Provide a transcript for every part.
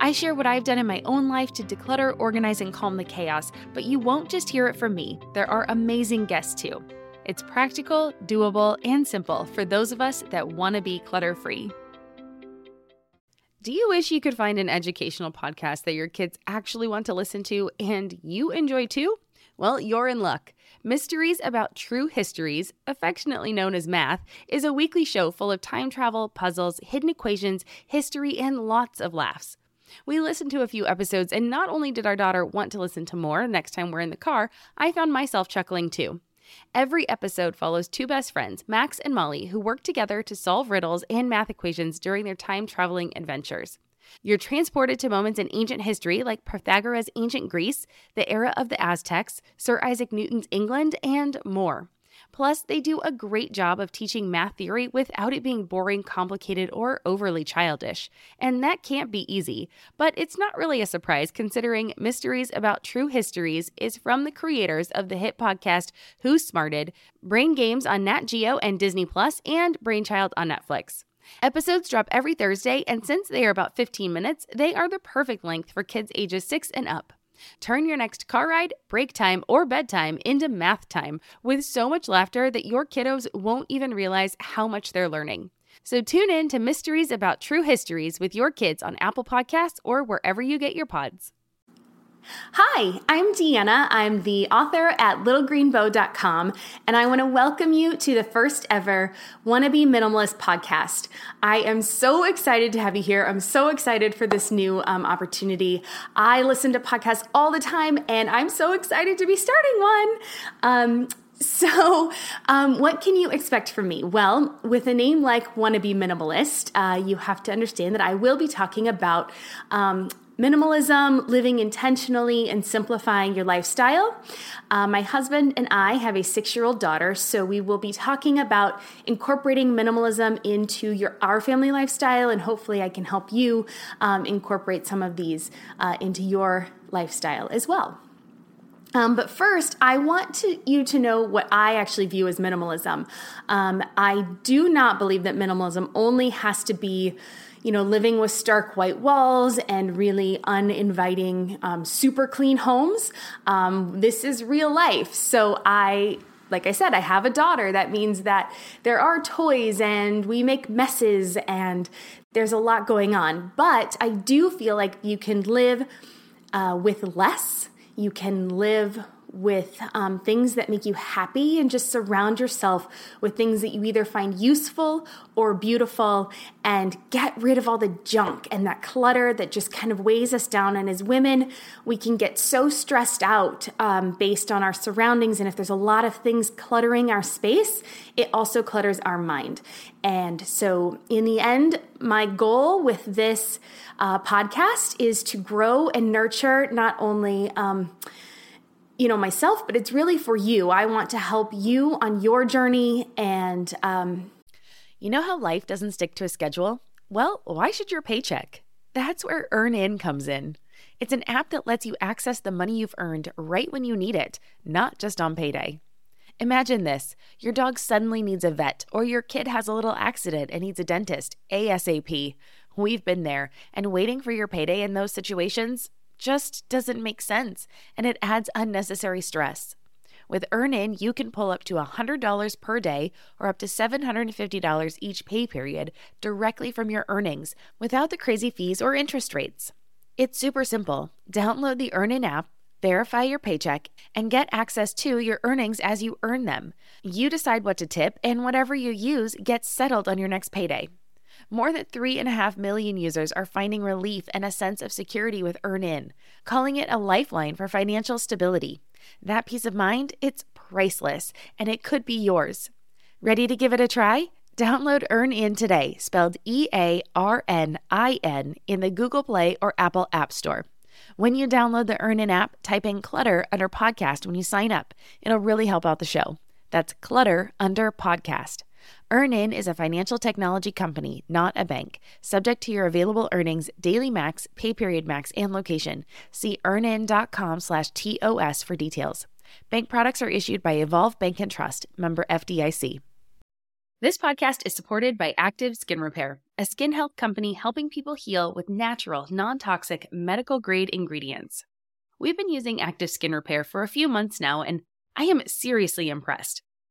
I share what I've done in my own life to declutter, organize, and calm the chaos, but you won't just hear it from me. There are amazing guests too. It's practical, doable, and simple for those of us that want to be clutter free. Do you wish you could find an educational podcast that your kids actually want to listen to and you enjoy too? Well, you're in luck. Mysteries About True Histories, affectionately known as Math, is a weekly show full of time travel, puzzles, hidden equations, history, and lots of laughs. We listened to a few episodes, and not only did our daughter want to listen to more next time we're in the car, I found myself chuckling too. Every episode follows two best friends, Max and Molly, who work together to solve riddles and math equations during their time traveling adventures. You're transported to moments in ancient history like Pythagoras' ancient Greece, the era of the Aztecs, Sir Isaac Newton's England, and more. Plus, they do a great job of teaching math theory without it being boring, complicated, or overly childish. And that can't be easy. But it's not really a surprise considering Mysteries About True Histories is from the creators of the hit podcast Who Smarted, Brain Games on Nat Geo and Disney Plus, and Brainchild on Netflix. Episodes drop every Thursday, and since they are about 15 minutes, they are the perfect length for kids ages 6 and up. Turn your next car ride, break time, or bedtime into math time with so much laughter that your kiddos won't even realize how much they're learning. So tune in to Mysteries About True Histories with your kids on Apple Podcasts or wherever you get your pods. Hi, I'm Deanna. I'm the author at littlegreenbow.com, and I want to welcome you to the first ever Wannabe Minimalist podcast. I am so excited to have you here. I'm so excited for this new um, opportunity. I listen to podcasts all the time, and I'm so excited to be starting one. Um, so, um, what can you expect from me? Well, with a name like Wannabe Minimalist, uh, you have to understand that I will be talking about um, minimalism, living intentionally, and simplifying your lifestyle. Uh, my husband and I have a six year old daughter, so we will be talking about incorporating minimalism into your our family lifestyle, and hopefully, I can help you um, incorporate some of these uh, into your lifestyle as well. Um, but first, I want to, you to know what I actually view as minimalism. Um, I do not believe that minimalism only has to be you know, living with stark white walls and really uninviting, um, super clean homes. Um, this is real life. So I like I said, I have a daughter. That means that there are toys and we make messes and there's a lot going on. But I do feel like you can live uh, with less. You can live with um, things that make you happy and just surround yourself with things that you either find useful or beautiful and get rid of all the junk and that clutter that just kind of weighs us down. And as women, we can get so stressed out um, based on our surroundings. And if there's a lot of things cluttering our space, it also clutters our mind. And so, in the end, my goal with this uh, podcast is to grow and nurture not only. Um, you know myself but it's really for you. I want to help you on your journey and um you know how life doesn't stick to a schedule? Well why should your paycheck? That's where EarnIn comes in. It's an app that lets you access the money you've earned right when you need it not just on payday. Imagine this. Your dog suddenly needs a vet, or your kid has a little accident and needs a dentist ASAP. We've been there, and waiting for your payday in those situations just doesn't make sense and it adds unnecessary stress. With EarnIn, you can pull up to $100 per day or up to $750 each pay period directly from your earnings without the crazy fees or interest rates. It's super simple. Download the EarnIn app, verify your paycheck, and get access to your earnings as you earn them. You decide what to tip, and whatever you use gets settled on your next payday. More than 3.5 million users are finding relief and a sense of security with EarnIn, calling it a lifeline for financial stability. That peace of mind, it's priceless, and it could be yours. Ready to give it a try? Download EarnIn today, spelled E A R N I N, in the Google Play or Apple App Store. When you download the EarnIn app, type in Clutter under podcast when you sign up. It'll really help out the show. That's Clutter under podcast. EarnIn is a financial technology company, not a bank. Subject to your available earnings, daily max, pay period max, and location. See earnin.com slash TOS for details. Bank products are issued by Evolve Bank and Trust, member FDIC. This podcast is supported by Active Skin Repair, a skin health company helping people heal with natural, non toxic, medical grade ingredients. We've been using Active Skin Repair for a few months now, and I am seriously impressed.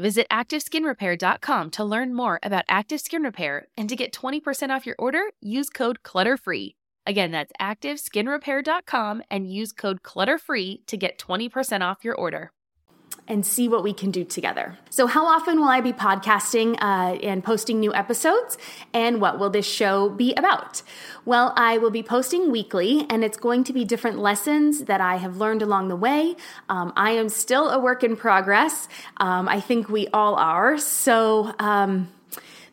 Visit ActiveSkinRepair.com to learn more about Active Skin Repair and to get 20% off your order, use code CLUTTERFREE. Again, that's ActiveSkinRepair.com and use code CLUTTERFREE to get 20% off your order and see what we can do together. So, how often will I be podcasting uh, and posting new episodes? And what will this show be about? Well, I will be posting weekly, and it's going to be different lessons that I have learned along the way. Um, I am still a work in progress. Um, I think we all are. So, um,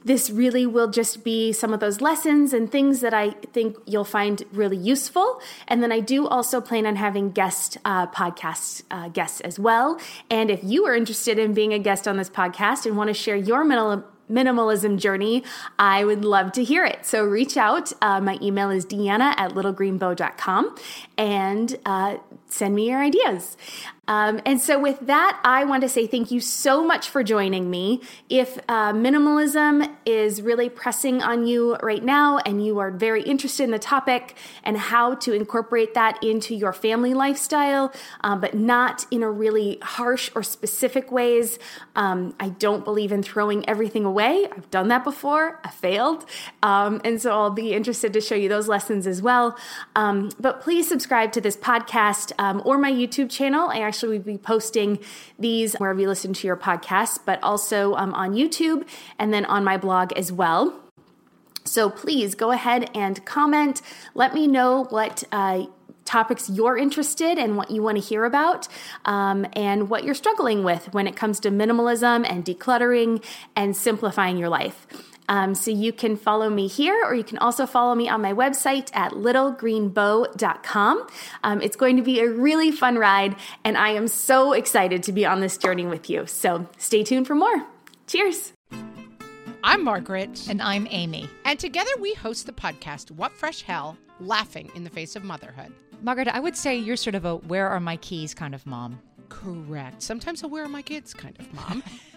this really will just be some of those lessons and things that I think you'll find really useful. And then I do also plan on having guest uh, podcast uh, guests as well. And if you are interested in being a guest on this podcast and want to share your minimal minimalism journey, I would love to hear it. So reach out. Uh, my email is deanna at littlegreenbow.com and uh, send me your ideas. Um, and so, with that, I want to say thank you so much for joining me. If uh, minimalism is really pressing on you right now and you are very interested in the topic and how to incorporate that into your family lifestyle, uh, but not in a really harsh or specific ways, um, I don't believe in throwing everything away. I've done that before, I failed. Um, and so, I'll be interested to show you those lessons as well. Um, but please subscribe to this podcast um, or my YouTube channel. I actually will be posting these wherever you listen to your podcast, but also um, on YouTube and then on my blog as well. So please go ahead and comment. Let me know what uh, topics you're interested in, what you want to hear about, um, and what you're struggling with when it comes to minimalism and decluttering and simplifying your life. Um, so you can follow me here, or you can also follow me on my website at littlegreenbow.com. Um, it's going to be a really fun ride, and I am so excited to be on this journey with you. So stay tuned for more. Cheers. I'm Margaret. And I'm Amy. And together we host the podcast, What Fresh Hell Laughing in the Face of Motherhood. Margaret, I would say you're sort of a where are my keys kind of mom. Correct. Sometimes a where are my kids kind of mom.